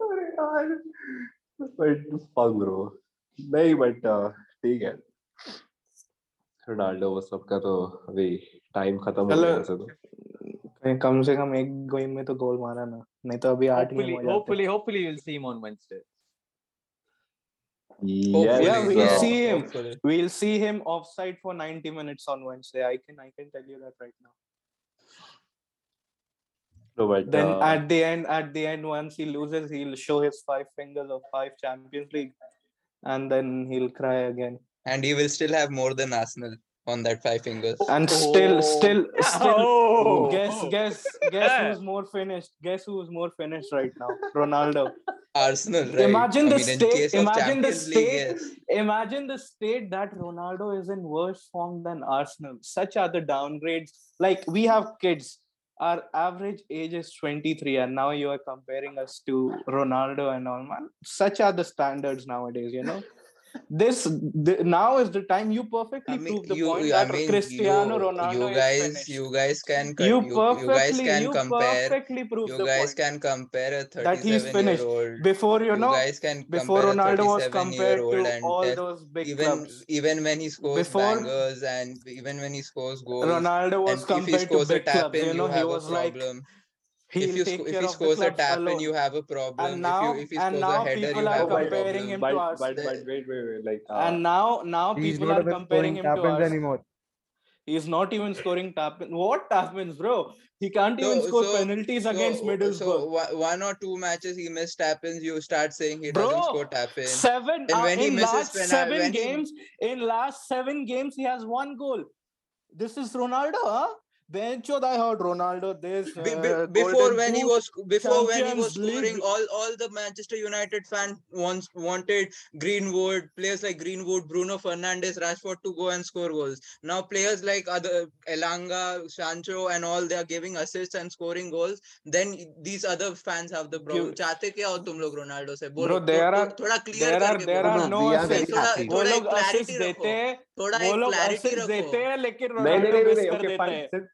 अरे यार बट फक ब्रो नहीं बट ठीक है। रोनाल्डो वो सब का तो अभी टाइम खत्म हो गया तो। कम से कम एक गेम में तो गोल मारा ना नहीं तो अभी आठ गेम हो जाते। hopefully hopefully we'll see him on Wednesday Yes, Yeah, we'll bro. see him. Hopefully. we'll see him offside for 90 minutes on Wednesday I can I can tell you that right now No, but then uh, at the end at the end once he loses he'll show his five fingers of five Champions League and then he'll cry again And he will still have more than Arsenal on that five fingers. and still oh. still still Oh! guess guess guess who's more finished guess who's more finished right now ronaldo Arsenal, right? Imagine I the mean, state- imagine the Champions League, state- yes. imagine the state that ronaldo is in worse form than arsenal such are the downgrades like we have kids our average age is 23 and now you are comparing us to ronaldo and all man such are the standards nowadays you know this the, now is the time you perfectly I mean, prove the you, point you- I that mean, cristiano you, ronaldo you is guys, you guys can, you you, you guys can you compare, perfectly prove you guys can compare a that he's finished year old. before you You know guys can before ronaldo was compared to and all those big even clubs. even when he scores Before- bangers and even when he scores goals ronaldo was and if he compared to big tap clubs in you you know he have a was like problem he'll if you take sco- if he of the scores a tap in alone. you have a problem and if now you if he and scores now a header people you are have a comparing problem him but, to but, Arsenal. but wait, wait, wait. Like, uh, and now now He's people not are even comparing him to tap-ins Arsenal. anymore. He's not even scoring tap in. What tap ins, bro? He can't even So- score so- penalties so, against Middlesbrough. so one- one or two matches he missed tap ins you start saying he Bro, doesn't score tap in seven Then uh, he in misses last pena- seven when he- games. In last seven games, he has one goal. This is Ronaldo, huh? Benchod, I heard Ronaldo this. uh, Be- be- uh, before when he was before Champions when he was Champions League. all all the manchester united fans wants wanted greenwood players like greenwood bruno fernandes rashford to go and score goals now players like other elanga sancho and all they are giving assists and scoring goals then these other fans have the problem चाहते क्या हो तुम लोग Ronaldo से Bro, बोलो there थो- are थोड़ा clear there are करके there बोलो are No, no we are assists. very थोड़ा happy. वो थोड़ा एक लोग क्लैरिटी देते हैं थोड़ा एक क्लैरिटी रखो हैं लेकिन नहीं नहीं रोनाल्डो मिस कर देता है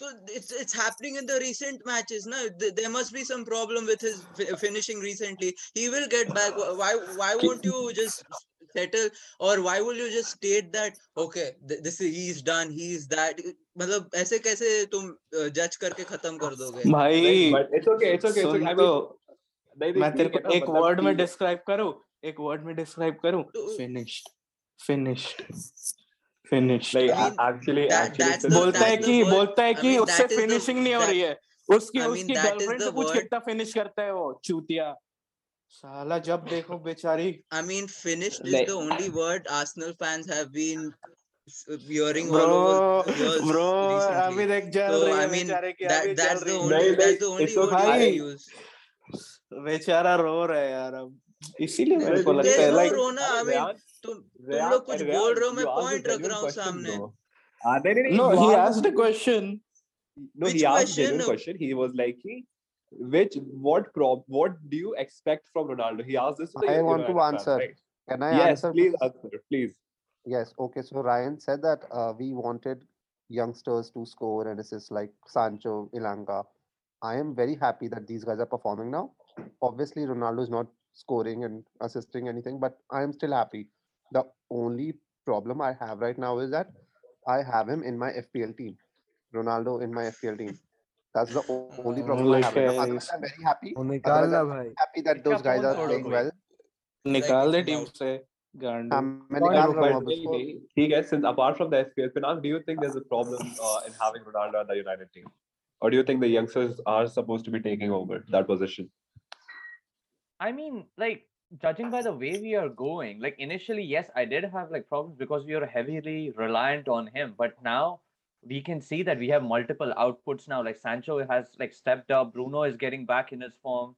so it's it's happening in the recent matches now Th- there must be some problem with his fi- finishing recently he will get back Wh- why why won't you just settle or why will you just state that okay th- this is he's done he's that मतलब ऐसे कैसे तुम जज करके खत्म कर दोगे नहीं, भाई but it's okay it's okay it's soon okay I तो mean नहीं नहीं मैं तेरे ठीक है को ना एक मतलब वर्ड में ठीक है डिस्क्राइब करूं एक वर्ड में डिस्क्राइब करूं तो- फिनिश्ड फिनिश्ड एक्चुअली एक्चुअली बोलता है कि बोलता है कि उससे फिनिशिंग नहीं हो रही है। उसकी उसकी गर्लफ्रेंड से कितना फिनिश करता है वो चूतिया। साला जब देखो बेचारी। I mean finished is the only word Arsenal fans have been hearing bro, all over bro recently. so, I mean, that, that's the only that's the only word I use. बेचारा रो रहा है यार अब। इसीलिए मेरे को लगता है लाइक तुम तुम लोग कुछ बोल रहे हो मैं पॉइंट रख रहा हूँ सामने। no he asked a question no he asked question? question. He was like which what prop what do you expect from ronaldo? He asked this i want to answer. can i yes answer? please answer please. Yes okay so ryan said that uh, we wanted youngsters to score and assist like sancho elanga. I am very happy that these guys are performing now. Obviously ronaldo is not scoring and assisting anything but i am still happy. The only problem I have right now is that I have him in my FPL team, Ronaldo in my FPL team. That's the only mm. problem oh, I have. Right now. I'm very happy. Oh, I'm happy that those guys are playing well. Nikal the team say. He gets since apart from the FPL, now do you think there's a problem uh, in having Ronaldo in the United team? Or do you think the youngsters are supposed to be taking over that position? I mean, like judging by the way we are going, like initially, yes, I did have like problems because we are heavily reliant on him. But now we can see that we have multiple outputs now. Like Sancho has like stepped up, Bruno is getting back in his form.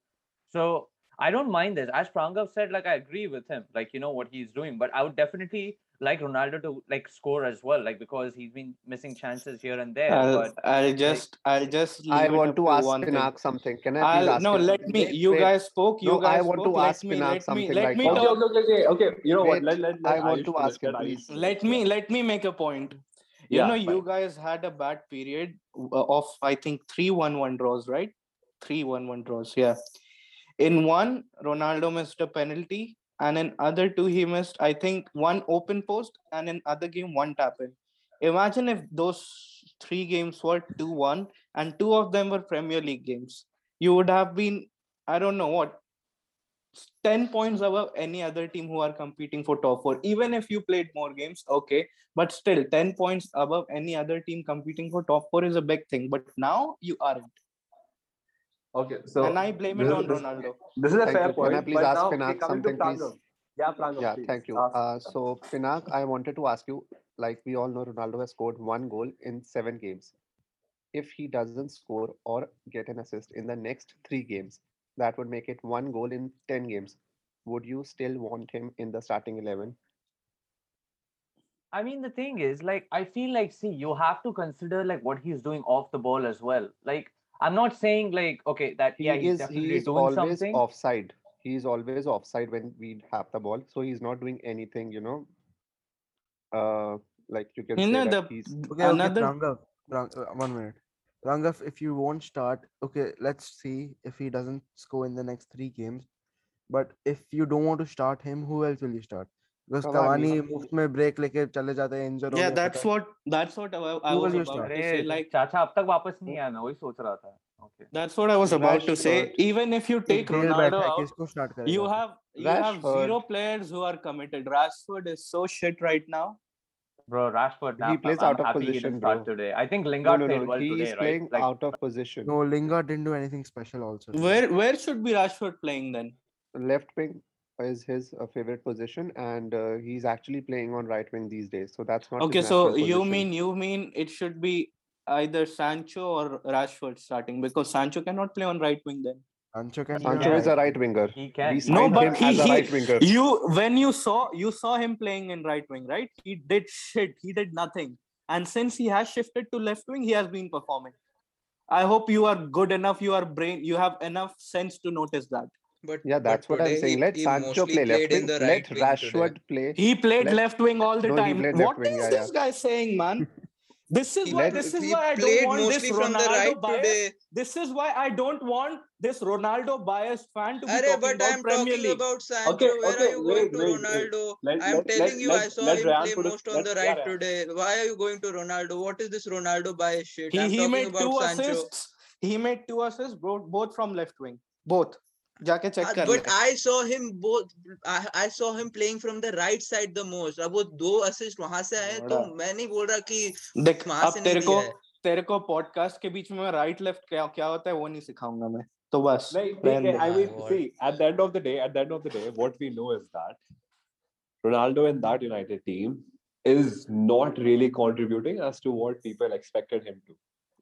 So I don't mind this. As Pranav said, like I agree with him, like you know what he's doing, but I would definitely like Ronaldo to like score as well, like because he's been missing chances here and there. I'll, but I'll just I'll just I want to ask one thing. Pinak something. Can I please I'll ask no him? let me you wait. guys spoke you No, I guys want to spoke let ask me Pinak let me something let right me. Okay, okay, okay, okay, okay. You know what? Wait, Let, let, let I want Ayush to ask him, let please. let me let me make a point you Yeah, know you guys had a bad period uh, of i think 3-1-1 draws right 3-1-1 draws yeah in one ronaldo missed a penalty and in other two he missed i think one open post and in other game one tap in. Imagine if those three games were 2-1 and two of them were premier league games. You would have been i don't know what 10 points above any other team who are competing for top four. Even if you played more games okay but still 10 points above any other team competing for top four is a big thing. But now you aren't Okay, so and i blame this it is- on ronaldo this is a Thank fair you. Can point. I please ask now, Pinak something, please? Yeah, Prangam, Yeah, please. thank you. Uh, so Pinak, I wanted to ask you, like we all know, Ronaldo has scored one goal in seven games. If he doesn't score or get an assist in the next three games, that would make it one goal in ten games. Would you still want him in the starting eleven? I mean, the thing is, like, I feel like, see, you have to consider like what he's doing off the ball as well. Like, I'm not saying like, okay, that He yeah, he's is definitely he is doing always something. offside. He is always offside when we have the ball, so he's not doing anything. You know, uh, like you can you know the he's Okay, okay, another Pranav, Prang, uh, one minute. Pranav, if you won't start, okay, let's see if he doesn't score in the next three games. But if you don't want to start him, who else will you start? Because Cavani. Cavani मुफ्त में break लेके चले जाते हैं injured हो yeah गया that's पता what that's what i, I Who was will you about start? to say अरे like चाचा अब तक वापस नहीं आया मैं वही सोच रहा था Okay. That's what I was about to say. Rashford. Even if you take Bale Ronaldo बैठा है, out, किसको start you करेगा? have you have zero Rashford. players who are committed. Rashford is so shit right now. Bro, Rashford. He I'm- plays I'm out of happy he position, didn't start bro. today. I think No, Lingard no, played no. well He today, is right? playing Like, out of position. No, Lingard didn't do anything special also. today. Where where should be Rashford playing then? Left wing is his uh, favorite position, and uh, he's actually playing on right wing these days. So that's not. Okay, so natural you position. mean you mean it should be either Sancho or Rashford starting because Sancho cannot play on right wing then. Sancho can. Sancho play is a right right winger. He can. We he No, but he, a he right winger. you when you saw you saw him playing in right wing, right? He did shit. He did nothing. And since he has shifted to left wing, he has been performing. I hope you are good enough. You are brain. You have enough sense to notice that. But Yeah, but that's what I'm saying. Let he Sancho mostly play left played in wing. the Let right wing today. Rashford play. He played Let- left wing all the No, time. played What wing, is yeah, this yeah. guy saying, man? This is why. This is why I don't want this from the Ronaldo right bias. today. This is why I don't want this Ronaldo biased fan to be Arey, talking but about I'm Premier talking League. about Sancho. Okay, Where okay, are you going wait, to wait, wait. Ronaldo? Let- I'm let- telling let- you, I let- saw let him Ryan play put it- most on let- the yeah, right yeah. today. Why are you going to Ronaldo? What is this Ronaldo bias shit? He, I'm he talking made about two Sancho. assists. He made two assists, both, both from left wing. Both. जाके check हाँ, कर but I saw him both I saw him playing from the right side the most अब वो दो assist वहाँ से आए तो मैं नहीं बोल रहा कि देख अब तेरे को तेरे को पॉडकास्ट के बीच में राइट लेफ़्ट क्या क्या होता है वो नहीं सिखाऊँगा मैं। तो बस नहीं I will see at the end of the day at the end of the day what we know is that Ronaldo and that United team is not really contributing as to what people expected him to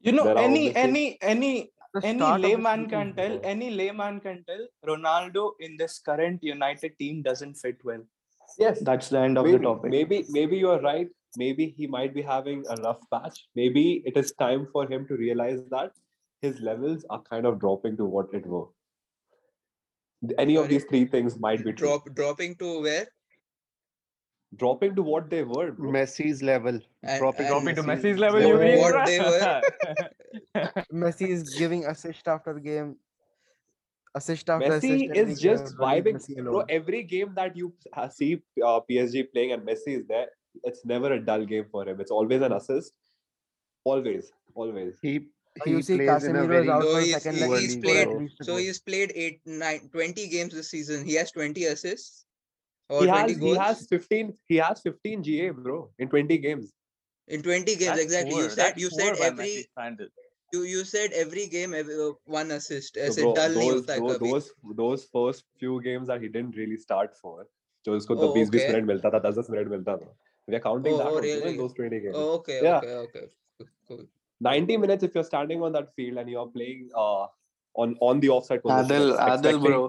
You know, any any any any start of the layman can tell any layman can tell Ronaldo in this current United team doesn't fit well. Yes, That's the end of maybe, the topic. maybe, maybe you're right. Maybe he might be having a rough patch. Maybe it is time for him to realize that his levels are kind of dropping to what it were. Any of these three things might be true. Drop dropping to where? Dropping to what they were. bro. Messi's level. And, Dropping and Dropping to Messi's Messi's level, what- you mean? what bro? they were. Messi is giving assist after the game. Assist after Messi assist. every is just game, vibing. Messi Bro, every game that you see uh, PSG playing and Messi is there, it's never a dull game for him. It's always an assist. Always, always. He he you see plays in a Casemiro very is out So for he's, second he- leg. he's played bro. at least a so he's played eight, nine, 20 games this season. He has 20 assists or He 20 has, goals he has 15 he has 15 GA bro in 20 games in 20 games exactly. You said you said every you, you said every game every, uh, one assist so those, those first few games that he didn't really start for So it's तो 20 20 minute मिलता था 10 10 minute मिलता था। We are counting oh, that oh, those 20 games. Oh, okay okay okay. 90 minutes if you're standing on that field and you're playing uh on on the offside position Adil, Adil, bro.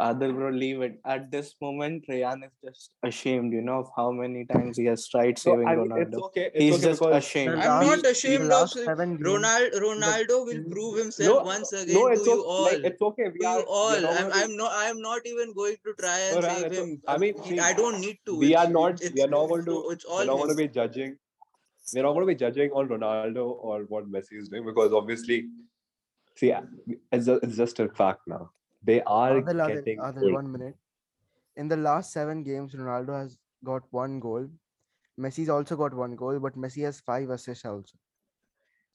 Adil, bro, leave it. At this moment, Rayan is just ashamed, you know, of how many times he has tried So, saving I mean, it's Ronaldo. okay it's He's okay just ashamed. I'm not ashamed of last it. seven games, Ronaldo Ronaldo will prove himself no once again no to it's you okay, all. like, it's okay we to are you all. not I'm, I'm not I'm not even going to try No, and Ryan, save it's him. o- I mean, He- see, I don't need to. we are not we are not going to it's all we're not going to be judging we're not going to be judging on Ronaldo or what Messi is doing because obviously see it's it's just a fact now they are Adil, Adil, getting Adil, old. one minute. In the last seven games, Ronaldo has got one goal. Messi's also got one goal, but Messi has five assists also.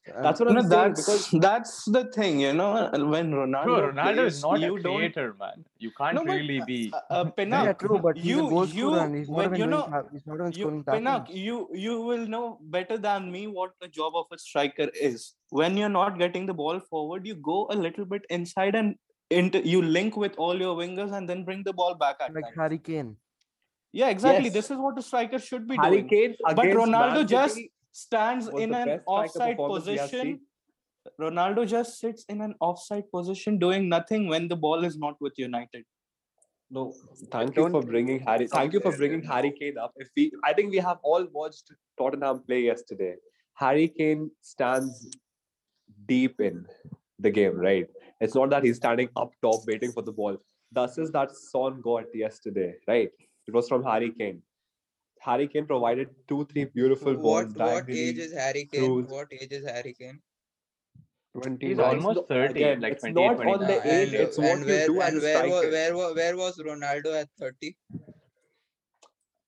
And that's what I'm No, saying that's because that's the thing, you know. When Ronaldo, Bro, Ronaldo plays, is not you a don't. creator, man. You can't No, but, really be. Uh, uh, Pinak, yeah, true, but you a goal you and he's not when even you know ta- he's not even you scoring Pinak, you you will know better than me what the job of a striker is. When you're not getting the ball forward, you go a little bit inside and into you link with all your wingers and then bring the ball back at Like times. Harry Kane. Yeah, exactly. Yes. This is what a striker should be Harry doing. Kane But Ronaldo Man just City stands in an offside performance we have position. Ronaldo just sits in an offside position doing nothing when the ball is not with United. No, thank you for bringing Harry. Thank you for bringing Harry Kane up. If we, I think we have all watched Tottenham play yesterday. Harry Kane stands deep in the game, right? It's not that he's standing up top waiting for the ball. The assist that Son got yesterday, right? It was from Harry Kane. Harry Kane provided two, three beautiful What balls. what diagonally age is Harry Kane? through- What age is Harry Kane? 29. He's almost 30, again, like it's 28, not on the age, and it's what and you where do and where was where was where was Ronaldo at 30?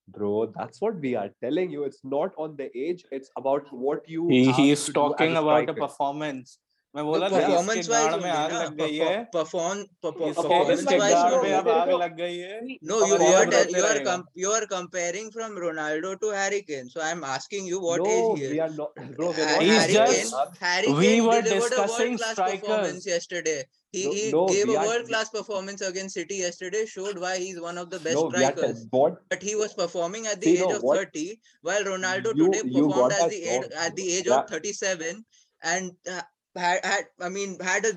Bro, that's what we are telling you. It's not on the age, it's about what you He, have he is to do as talking about the performance. मैं No, बोला था इसके performance wise गाड़ only, में आग na. लग गई Perfor- है perform, perfor- इसके performance इसके wise, गाड़ no. में अब आग लग गई है No, you और you ये are अब tell, रोते you are रहेगा com- you are comparing from Ronaldo to Harry Kane. So I'm asking you what no, age he we is. are not, bro. We are Ha- not He's Harry having just- Kane, that. Harry we Kane were delivered a discussing world class strikers. performance yesterday. He No, he no, gave we a are world class performance against City yesterday. Showed why he's one of the best no. We are strikers. te- what But he was performing at the See, age no, of what 30, while Ronaldo you today you performed got at that the age wrong. at the age Yeah, of 37 and uh, had, had I mean had a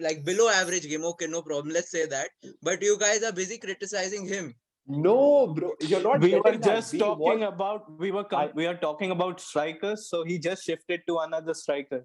like below average game. Okay, no problem. Let's say that. But you guys are busy criticizing him. no, bro. You're not we were getting that. just We talking want- about we were com- I- we are talking about strikers so he just shifted to another striker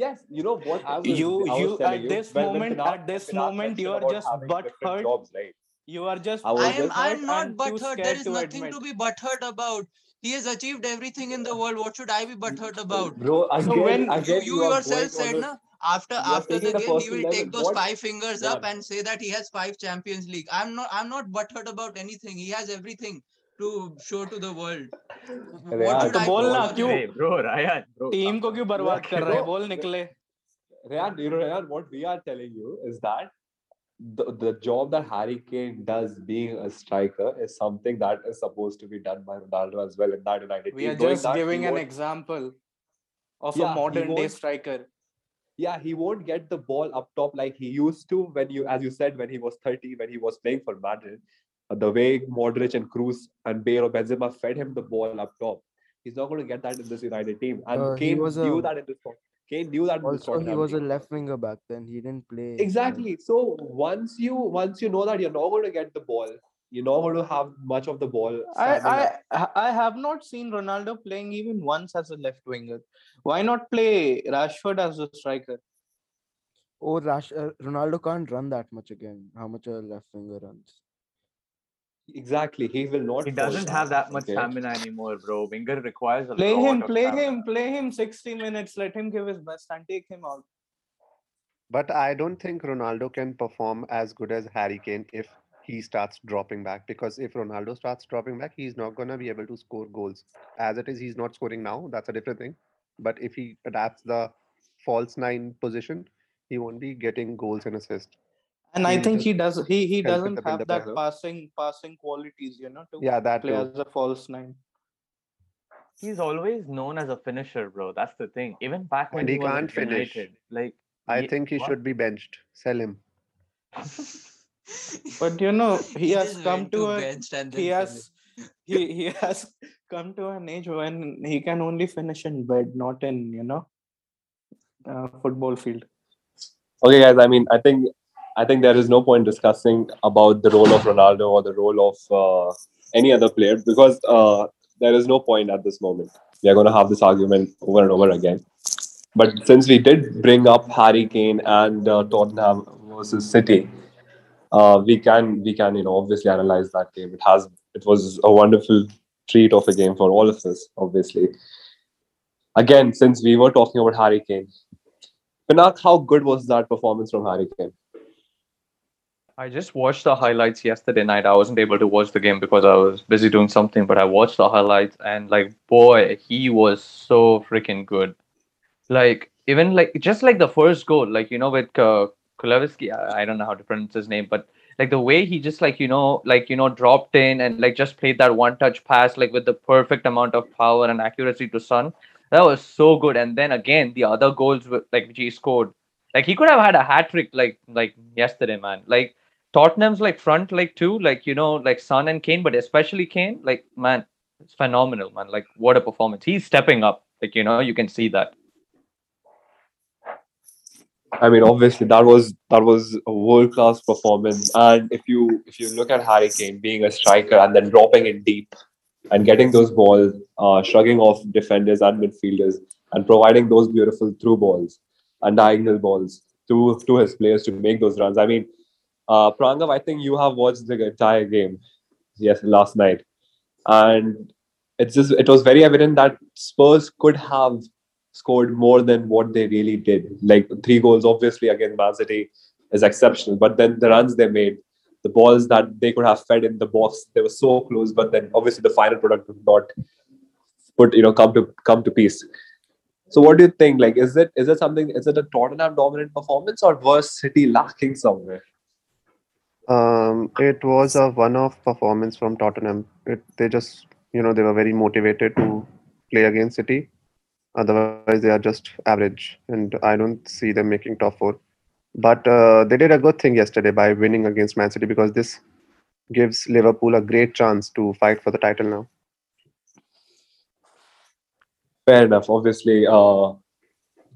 Yes, you know what I was. You- I was you- telling at you, this when- when moment- Pinard- at this Pinard moment, you are just having butt hurt. Jobs, right? you are just I I am I'm not and too butthurt. There scared to nothing to admit. be butthurt about He has achieved everything in the world. What should I be butthurt about? Bro, again, So when you- again, you, you are yourself going said on a- na after you are after the taking the game he personal will take level. those What- five fingers up Yeah. and say that he has five champions league i'm not i'm not butthurt about anything he has everything to show to the world अरे what यार, should तो i बोलना bother क्यों? him? Hey, bro, Ryan, bro. Team को क्यों बर्बाद कर रहा है बोल निकले Rayan, you know, Rayan, what we are telling you is that the, the job that Harry Kane does being a striker is something that is supposed to be done by Ronaldo as well in that United we are Knowing just that giving an example of Yeah, a modern day striker yeah, he won't get the ball up top like he used to when you, as you said, when he was 30, when he was playing for Madrid. Uh, The way Modric and Kroos and Bale or Benzema fed him the ball up top, he's not going to get that in this United team. And Uh, Kane was knew a- that in this. Kane knew that Also, he Tottenham was a left winger back then. He didn't play. Exactly. So once you once you know that you're not going to get the ball, you're not going to have much of the ball. I, standing up. I I have not seen Ronaldo playing even once as a left winger. Why not play Rashford as a striker? Oh, Rash, uh, Ronaldo can't run that much again. How much a left winger runs? Exactly. He will not. He doesn't have that much okay? stamina anymore, bro. Winger requires a Play lot him, of play stamina. him, play him 60 minutes. Let him give his best and take him out. But I don't think Ronaldo can perform as good as Harry Kane if he starts dropping back. Because if Ronaldo starts dropping back, he's not gonna be able to score goals. As it is, he's not scoring now. That's a different thing. But if he adapts the false nine position, he won't be getting goals and assists. And I He'll think he does. He he doesn't have that well. passing passing qualities, you know, to Yeah, that play too. as a false nine. He's always known as a finisher, bro. That's the thing. Even back when And he, he was can't at finish. United, like I Ye- think he what? should be benched. Sell him. But you know, he has come to a and he then has he he has come to an age when he can only finish in bed, not in you know, uh, football field. Okay, guys. I mean, I think I think there is no point discussing about the role of Ronaldo or the role of uh, any other player because uh, there is no point at this moment. We are going to have this argument over and over again. But since we did bring up Harry Kane and uh, Tottenham versus City, uh, we can we can you know obviously analyze that game. It has it was a wonderful treat of a game for all of us. Obviously, again since we were talking about Harry Kane, Pinak, how good was that performance from Harry Kane? I just watched the highlights yesterday night. I wasn't able to watch the game because I was busy doing something, but I watched the highlights and like boy, he was so freaking good. Like even like just like the first goal, like you know with uh, I, I don't know how to pronounce his name, but like the way he just like you know like you know dropped in and like just played that one touch pass like with the perfect amount of power and accuracy to Son. That was so good. And then again, the other goals were, like which he scored, like he could have had a hat trick like like yesterday, man. Like Tottenham's like front like too, like you know, like Son and Kane, but especially Kane, like man, it's phenomenal, man. Like what a performance. He's stepping up. Like, you know, you can see that. I mean, obviously that was that was a world class performance. And if you if you look at Harry Kane being a striker and then dropping it deep and getting those balls, uh, shrugging off defenders and midfielders, and providing those beautiful through balls and diagonal balls to to his players to make those runs. I mean, uh, Pranav, I think you have watched the entire game, yes, last night, and it's just it was very evident that Spurs could have scored more than what they really did. Like three goals, obviously, against Man City is exceptional. But then the runs they made, the balls that they could have fed in the box, they were so close. But then obviously the final product did not put you know come to come to peace. So what do you think? Like, is it is it something? Is it a Tottenham dominant performance, or was City lacking somewhere? Um, it was a one-off performance from Tottenham. It, they just, you know, they were very motivated to play against City. Otherwise, they are just average, and I don't see them making top four. But uh, they did a good thing yesterday by winning against Man City because this gives Liverpool a great chance to fight for the title now. Fair enough. Obviously, uh,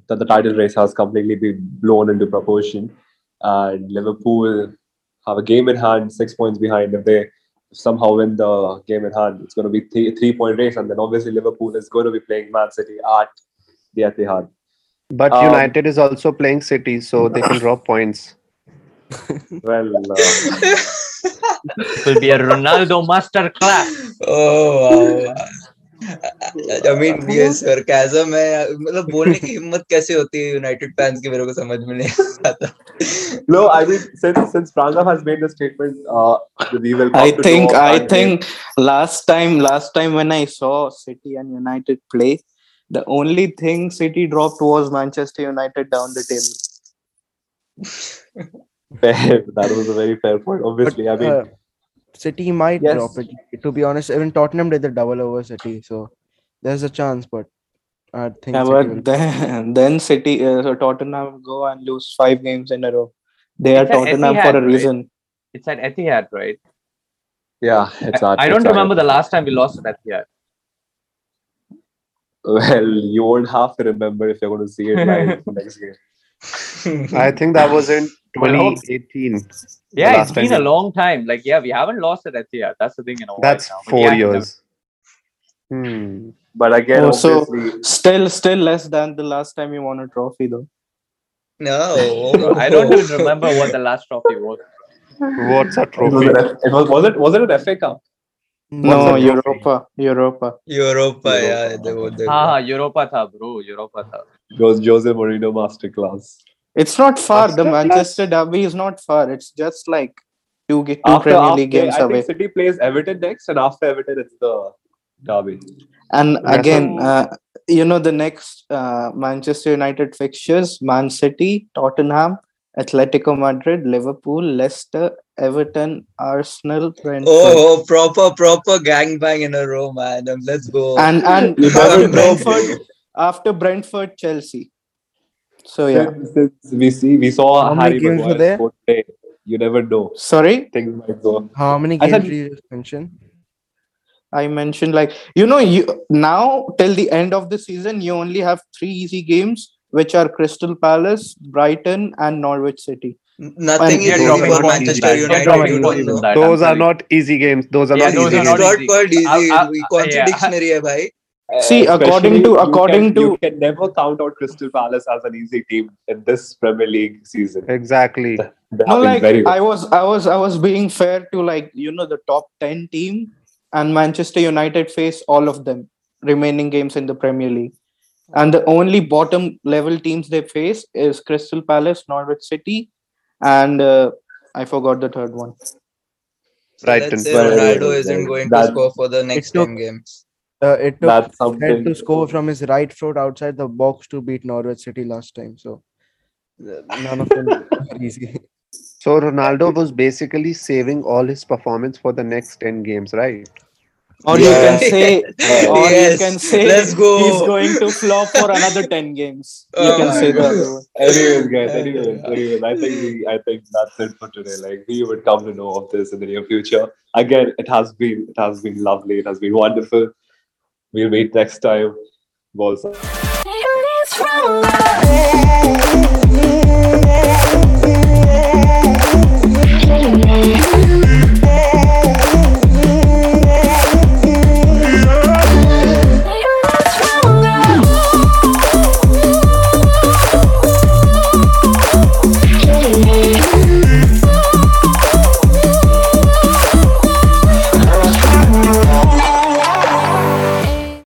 that the title race has completely been blown into proportion, and Liverpool have a game in hand, six points behind. If they somehow win the game in hand, it's going to be th- three point race, and then obviously Liverpool is going to be playing Man City at the Etihad. But Um, United is also playing City, so they can drop points. Well, uh, It will be a Ronaldo master class. oh wow I mean ये sarcasm है मतलब बोलने की हिम्मत कैसे होती है United fans की मेरे को समझ में नहीं आता no, I mean since since Pranav has made the statement, uh, we will. come I to think know I and think last time last time when I saw City and United play, the only thing City dropped was Manchester United down the table. Fair. That was a very fair point. Obviously, I mean, uh, City might Yes. drop it. To be honest, even Tottenham did the double over City, so there's a chance. But I think Yeah, City but then then City uh, so Tottenham go and lose five games in a row. They are It's at Tottenham Etihad, for a right? reason. It's at Etihad, right? yeah, it's I, at- I don't it's remember the last time we lost at Etihad. Well, you won't have to remember if you're going to see it live next game. I think that was in Well, hope- 2018. Yeah, it's been a long time. Like, yeah, we haven't lost at yeah. That's the thing, you know. That's four yeah, years. Hmm. But again, oh, so still, still less than the last time you won a trophy, though. No, I don't even remember what the last trophy was. What's a trophy? It was, it was, it was it an FA Cup? No, Europa, Europa, Europa, Europa. Yeah, they were. Ah, Europa tha, bro. Europa tha. Jose Mourinho masterclass. It's not far. The Masterclass? Manchester derby is not far. It's just like two, ge- two After, Premier after League games I away. think City plays Everton next, and after Everton, it's the derby. And That's again, uh, you know, the next uh, Manchester United fixtures Man City, Tottenham, Atletico Madrid, Liverpool, Leicester, Everton, Arsenal, Brentford. oh, oh proper proper gangbang in a row man Um, let's go And, and after. Brentford, after Brentford, Chelsea. So, yeah. Since, since we see we saw How many Harry games were there? score today. You never know. Sorry, Things might go. How many I games said- did you mention? I mentioned like, you know, you now till the end of the season, you only have three easy games, which are Crystal Palace, Brighton, and Norwich City. nothing is easy for Manchester. United you know Those are not easy games. Those are Yeah, not those easy are not games. not easy. easy I- I- we I- contradictionary hai bhai See, according to- Especially, you according can, you can never count out Crystal Palace as an easy team in this Premier League season. Exactly. No like i was i was i was being fair to like you know the top 10 team and manchester united face all of them remaining games in the premier league and the only bottom level teams they face is crystal palace norwich city and uh, i forgot the third one so Brighton. let's say Ronaldo isn't well, going to that- score for the next took- 10 games Uh, it took That's something. to score from his right foot outside the box to beat Norwich City last time. So uh, none of them are easy. So Ronaldo was basically saving all his performance for the next 10 games, right? or you can say or you can say let's go. he's going to flop for another 10 games you Oh can say God. that. Anyways, guys. Anyways, anyways, I think we, I think that's it for today. Like we would come to know of this in the near future. Again, it has been, it has been lovely. It has been wonderful. We'll wait next time. Balls.